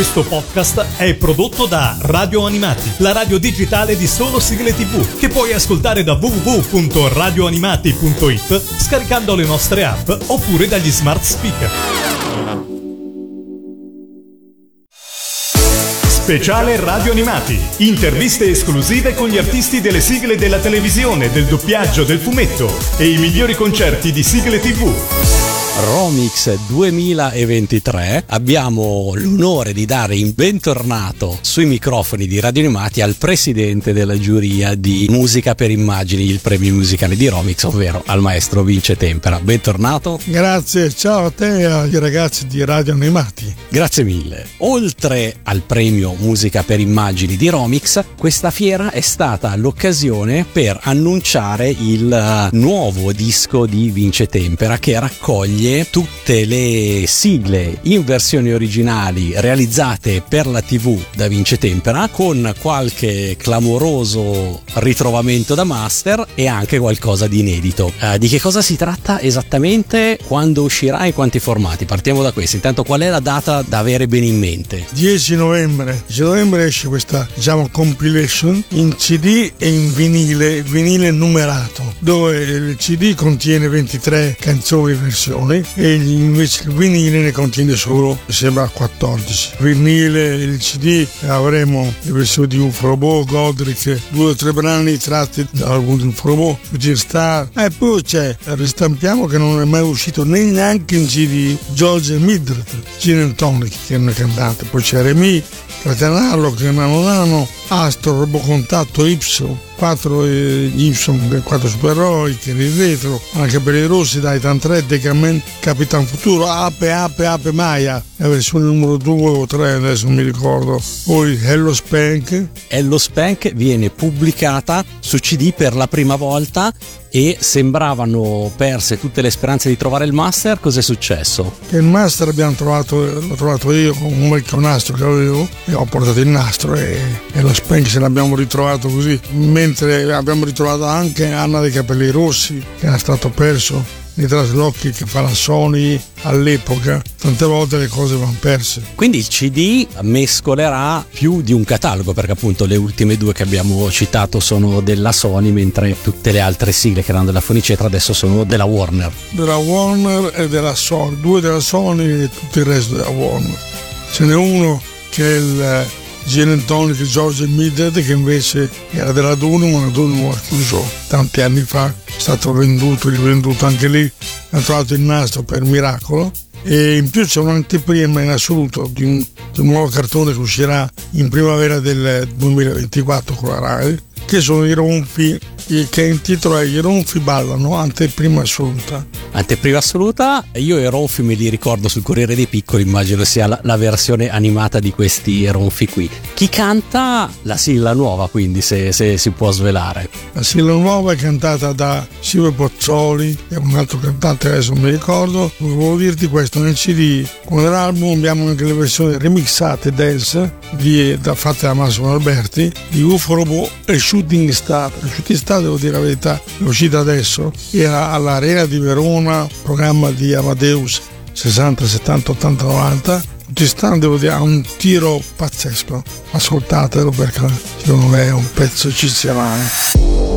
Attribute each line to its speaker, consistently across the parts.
Speaker 1: Questo podcast è prodotto da Radio Animati, la radio digitale di solo sigle tv, che puoi ascoltare da www.radioanimati.it scaricando le nostre app oppure dagli smart speaker. Speciale Radio Animati. Interviste esclusive con gli artisti delle sigle della televisione, del doppiaggio, del fumetto e i migliori concerti di sigle tv.
Speaker 2: Romix 2023 abbiamo l'onore di dare in bentornato sui microfoni di Radio Animati al presidente della giuria di Musica per Immagini, il premio musicale di Romix, ovvero al maestro Vince Tempera. Bentornato.
Speaker 3: Grazie, ciao a te e ai ragazzi di Radio Animati.
Speaker 2: Grazie mille. Oltre al premio Musica per Immagini di Romix, questa fiera è stata l'occasione per annunciare il eh, nuovo disco di Vince Tempera che raccoglie tutte le sigle in versioni originali realizzate per la TV da Vince Tempera con qualche clamoroso ritrovamento da master e anche qualcosa di inedito. Uh, di che cosa si tratta esattamente? Quando uscirà e quanti formati? Partiamo da questo. Intanto qual è la data da avere bene in mente?
Speaker 3: 10 novembre. 10 novembre esce questa diciamo compilation in CD e in vinile, vinile numerato, dove il CD contiene 23 canzoni versioni e invece il vinile ne contiene solo, sembra 14. Vinile, il CD avremo le versioni di UFO Robot, Godric, due o tre brani tratti dall'album di UFO Robot, Future Star. E poi c'è, ristampiamo che non è mai uscito neanche in CD George Midred, Gin Tonic che è una cantante, poi c'è Remy, Catenarlo, che Nano Nano, Astro, Robocontatto, Ipso, 4 eh, Gibson, 4 supereroi, che in retro, anche per i rossi, Titan 3, Decaman, Capitan Futuro, Ape, Ape, Ape Maya, la versione numero 2 o 3, adesso non mi ricordo. Poi Hello Spank.
Speaker 2: Hello Spank viene pubblicata su CD per la prima volta e sembravano perse tutte le speranze di trovare il master, cos'è successo?
Speaker 3: Il master abbiamo trovato, l'ho trovato io con un vecchio nastro che avevo e ho portato il nastro e, e lo se l'abbiamo ritrovato così, mentre abbiamo ritrovato anche Anna dei capelli rossi che era stato perso nei traslochi che fa la Sony all'epoca, tante volte le cose vanno perse.
Speaker 2: Quindi il CD mescolerà più di un catalogo, perché appunto le ultime due che abbiamo citato sono della Sony, mentre tutte le altre sigle che erano della Fonicetra adesso sono della Warner.
Speaker 3: Della Warner e della Sony, due della Sony e tutto il resto della Warner. Ce n'è uno che è il Gene Tonic George Midred che invece era della Dunum, ma la Dunum ha chiuso tanti anni fa, è stato venduto, rivenduto anche lì, ha trovato il nastro per miracolo e in più c'è un'anteprima in assoluto di un, di un nuovo cartone che uscirà in primavera del 2024 con la RAI che sono i ronfi che in titolo è I ronfi ballano, anteprima assoluta.
Speaker 2: Anteprima assoluta, io i ronfi me li ricordo sul Corriere dei Piccoli, immagino sia la, la versione animata di questi ronfi qui. Chi canta la sigla nuova, quindi, se, se, si può svelare?
Speaker 3: La sigla nuova è cantata da Silvio Pozzoli e un altro cantante, adesso non mi ricordo. Volevo dirti questo, nel CD, con l'album abbiamo anche le versioni remixate dance di, da, fatte da Massimo Alberti di UFO Robot e Shooting Star. Shooting Star devo dire la verità, è uscita adesso, era all'Arena di Verona, programma di Amadeus 60, 70, 80, 90. Tutti stanno, devo dire, ha un tiro pazzesco. Ascoltatelo perché secondo me è un pezzo eccezionale.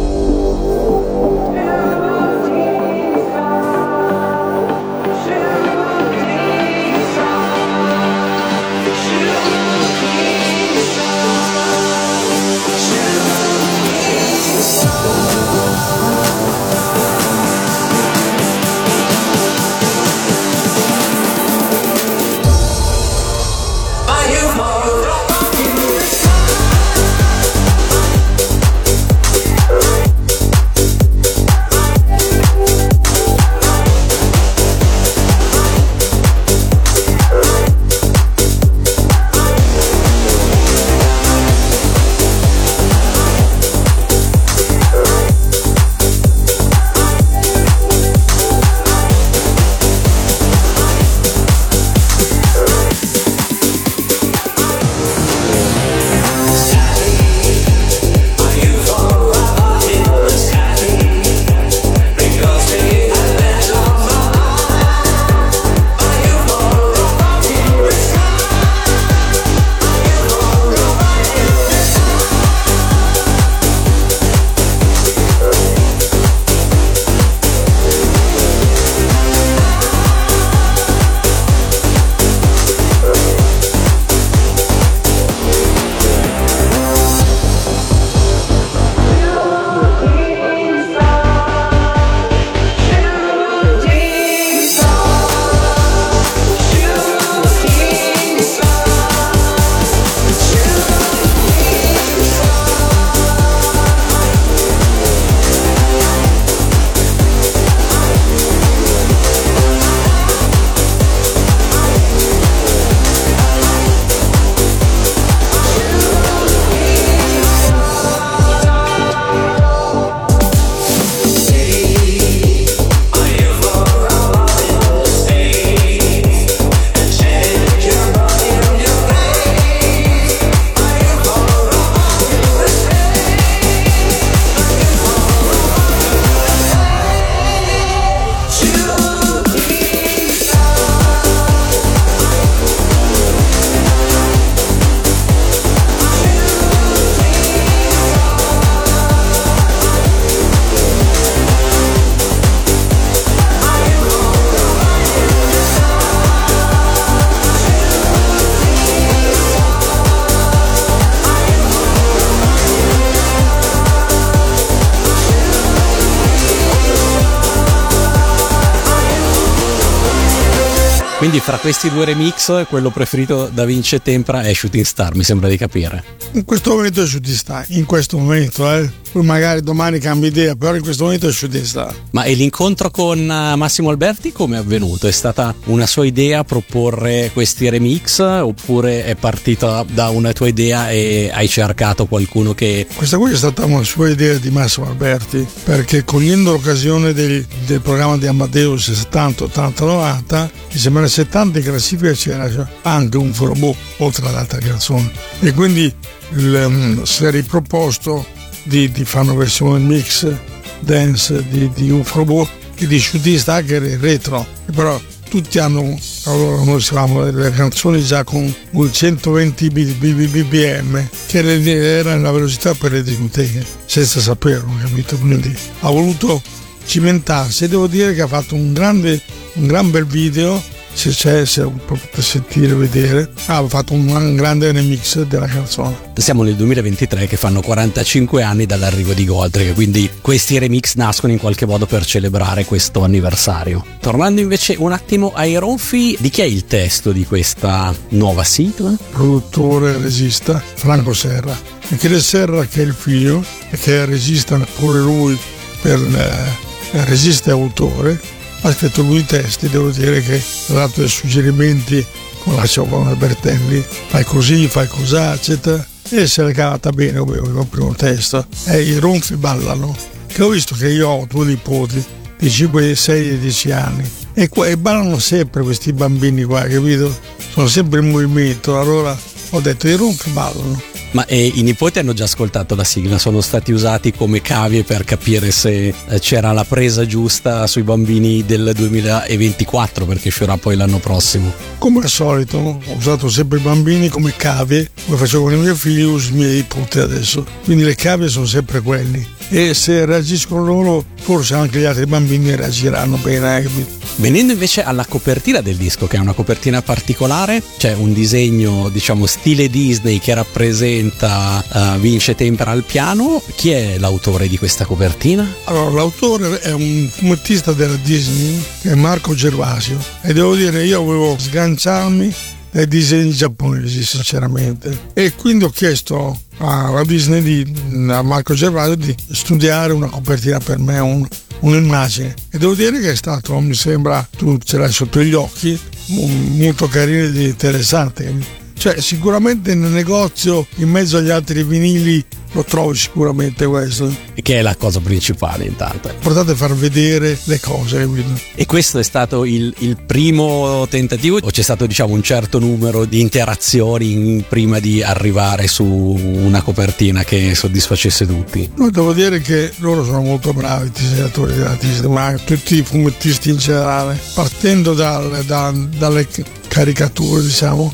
Speaker 2: Quindi fra questi due remix, quello preferito da Vince Tempra è Shooting Star, mi sembra di capire.
Speaker 3: In questo momento è Shooting Star, in questo momento, eh. Poi magari domani cambia idea, però in questo momento è Star.
Speaker 2: Ma e l'incontro con eh, Massimo Alberti come è avvenuto? È stata una sua idea proporre questi remix oppure è partita da una tua idea e hai cercato qualcuno che...
Speaker 3: Questa qui è stata una sua idea di Massimo Alberti, perché cogliendo l'occasione del, del programma di Amadeus 70, 80, 90, mi sembra 70 in classifica c'era anche un robot oltre ad altre canzoni e quindi il, um, si è riproposto di, di, fare una versione mix dance di, di un robot e di shooting star che era retro. Però tutti hanno allora noi avevamo le canzoni già con 120 bpm che era la velocità per le discoteche senza saperlo capito? Quindi ha voluto cimentarsi. E devo dire che ha fatto un grande un gran bel video se c'è, se potete sentire, vedere, ha fatto un grande remix della canzone.
Speaker 2: Siamo nel 2023 che fanno 45 anni dall'arrivo di Goldrick, quindi questi remix nascono in qualche modo per celebrare questo anniversario. Tornando invece un attimo ai ronfi, di chi è il testo di questa nuova sigla?
Speaker 3: Produttore e regista Franco Serra. Michele Serra che è il figlio e che regista pure lui per eh, regista e autore ha scritto lui i testi, devo dire che ha dato dei suggerimenti con la Giovanna Bertelli, fai così, fai cos'ha, eccetera, e se l'è cavata bene come il primo testo. E i ronfi ballano, che ho visto che io ho due nipoti di 5, 6 e 10 anni, e, qua, e ballano sempre questi bambini qua, capito? Sono sempre in movimento, allora ho detto i ronfi ballano
Speaker 2: ma eh, i nipoti hanno già ascoltato la sigla, sono stati usati come cavie per capire se eh, c'era la presa giusta sui bambini del 2024 perché uscirà poi l'anno prossimo.
Speaker 3: Come al solito, ho usato sempre i bambini come cavie, come facevo con i miei figli, uso i miei nipoti adesso. Quindi le cavie sono sempre quelli. E se reagiscono loro, forse anche gli altri bambini reagiranno bene. Eh,
Speaker 2: Venendo invece alla copertina del disco, che è una copertina particolare, c'è un disegno, diciamo, stile Disney che rappresenta uh, Vince Tempera al piano. Chi è l'autore di questa copertina?
Speaker 3: Allora, l'autore è un fumettista della Disney, che è Marco Gervasio. E devo dire, io volevo sganciarmi dai disegni giapponesi, sinceramente. E quindi ho chiesto alla Disney di, a Marco Gervasio di studiare una copertina per me, un, un'immagine e devo dire che è stato, mi sembra, tu ce l'hai sotto gli occhi, molto carino ed interessante. Cioè, sicuramente nel negozio, in mezzo agli altri vinili, lo trovi sicuramente questo.
Speaker 2: Che è la cosa principale intanto.
Speaker 3: Portate a far vedere le cose. Quindi.
Speaker 2: E questo è stato il, il, primo tentativo o c'è stato diciamo un certo numero di interazioni prima di arrivare su una copertina che soddisfacesse tutti?
Speaker 3: No, devo dire che loro sono molto bravi, i disegnatori Disney, ma tutti i fumettisti in generale, partendo dal, da, dalle caricature diciamo,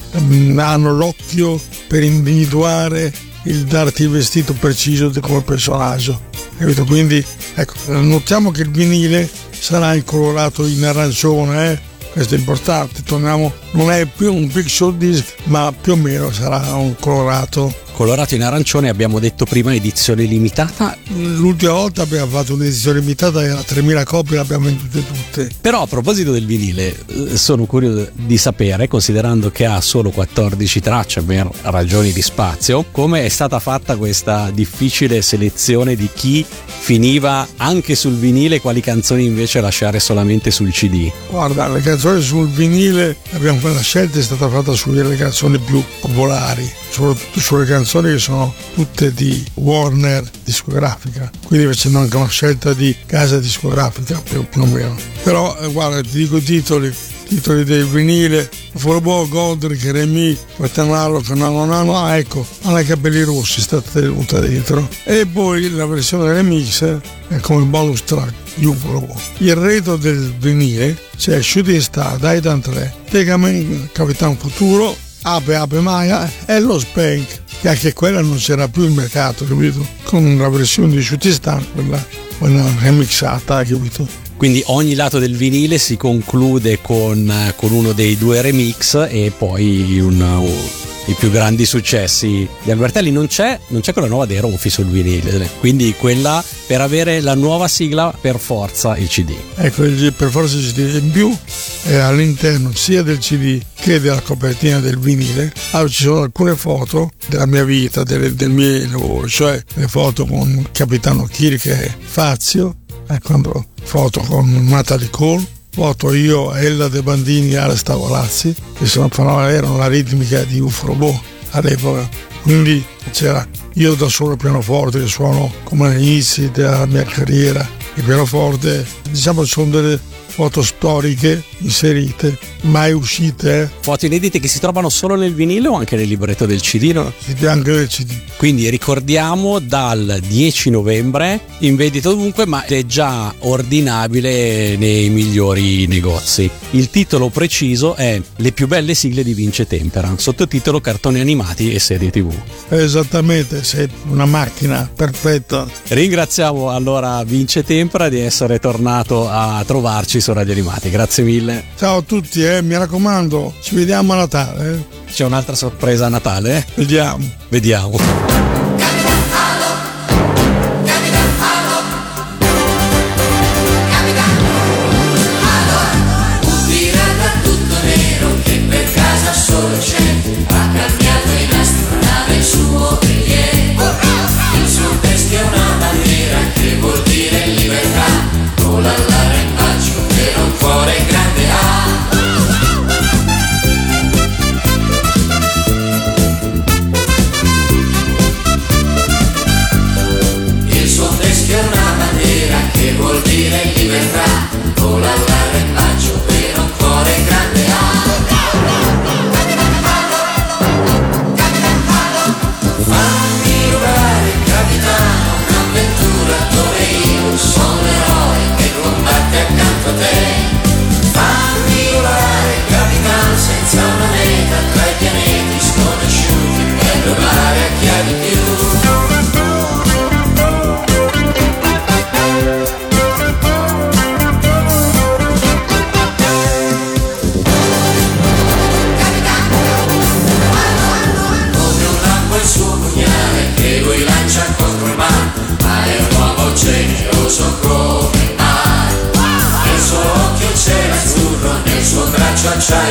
Speaker 3: hanno l'occhio per individuare il darti il vestito preciso come personaggio. Capito? Quindi ecco, notiamo che il vinile sarà incolorato in arancione, eh? questo è importante, torniamo, non è più un pixel disc, ma più o meno sarà un colorato
Speaker 2: colorato in arancione abbiamo detto prima edizione limitata.
Speaker 3: L'ultima volta abbiamo fatto un'edizione limitata era 3000 copie le abbiamo vendute tutte.
Speaker 2: Però a proposito del vinile eh, sono curioso di sapere considerando che ha solo 14 tracce per ragioni di spazio come è stata fatta questa difficile selezione di chi finiva anche sul vinile quali canzoni invece lasciare solamente sul cd
Speaker 3: guarda le canzoni sul vinile abbiamo la scelta è stata fatta sulle canzoni più popolari soprattutto sulle canzoni che sono tutte di Warner discografica, quindi facendo anche una scelta di casa discografica più, più o meno. Però eh, guarda, ti dico i titoli, titoli del vinile, Forbo, Godric, Remy, Quattanaro, Canano, ah ecco, hanno i capelli rossi, sta tenuta dentro. E poi la versione remix è come bonus track di un Forbo. Il retro del vinile c'è Shooting Star, Titan 3, Tegaman, Capitan Futuro, Ape Ape Maya e lo Spank che anche quella non c'era più in mercato, capito? Con la versione di Shutistan, quella, quella remixata, capito?
Speaker 2: Quindi ogni lato del vinile si conclude con, con uno dei due remix e poi un, i più grandi successi di Albertelli. Non c'è, non c'è quella nuova dei Ronfi sul vinile, quindi quella per avere la nuova sigla per forza il CD.
Speaker 3: Ecco, per forza il CD. In più è all'interno sia del CD che della copertina del vinile ah, ci sono alcune foto della mia vita, delle, del mio lavoro, cioè le foto con capitano Kirk e Fazio, ecco, foto con Natalie Cole, foto io, Ella De Bandini e Alex Tavolazzi, che sono, erano la ritmica di UFO Robot all'epoca. Quindi c'era io da solo il pianoforte che suono come all'inizio della mia carriera. Il pianoforte, diciamo, sono delle foto storiche inserite, mai uscite.
Speaker 2: Foto inedite che si trovano solo nel vinile o anche nel libretto del CD? No?
Speaker 3: Anche nel CD.
Speaker 2: Quindi ricordiamo dal 10 novembre in vendita ovunque, ma è già ordinabile nei migliori negozi. Il titolo preciso è Le più belle sigle di Vince Tempera, sottotitolo Cartoni animati e serie TV.
Speaker 3: Esattamente, sei una macchina perfetta.
Speaker 2: Ringraziamo allora Vince Tempera di essere tornato a trovarci su Radio Animati. Grazie mille.
Speaker 3: Ciao a tutti, eh, mi raccomando, ci vediamo a Natale. Eh.
Speaker 2: C'è un'altra sorpresa a Natale?
Speaker 3: Vediamo.
Speaker 2: Vediamo.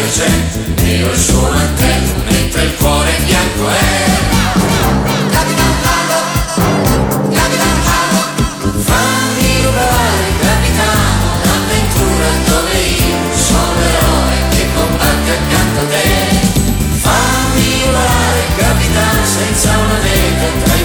Speaker 2: innocente, nero il suo mantello, mentre il cuore bianco è. Capitan Palo, fammi rubare, capitano, un'avventura dove io sono eroe senza una vita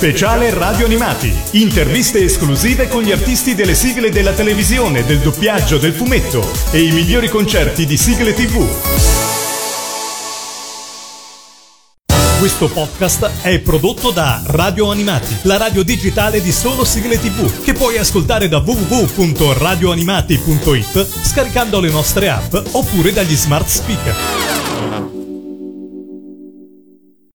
Speaker 1: Speciale Radio Animati. Interviste esclusive con gli artisti delle sigle della televisione, del doppiaggio, del fumetto e i migliori concerti di sigle TV. Questo podcast è prodotto da Radio Animati, la radio digitale di solo sigle TV, che puoi ascoltare da www.radioanimati.it scaricando le nostre app oppure dagli smart speaker.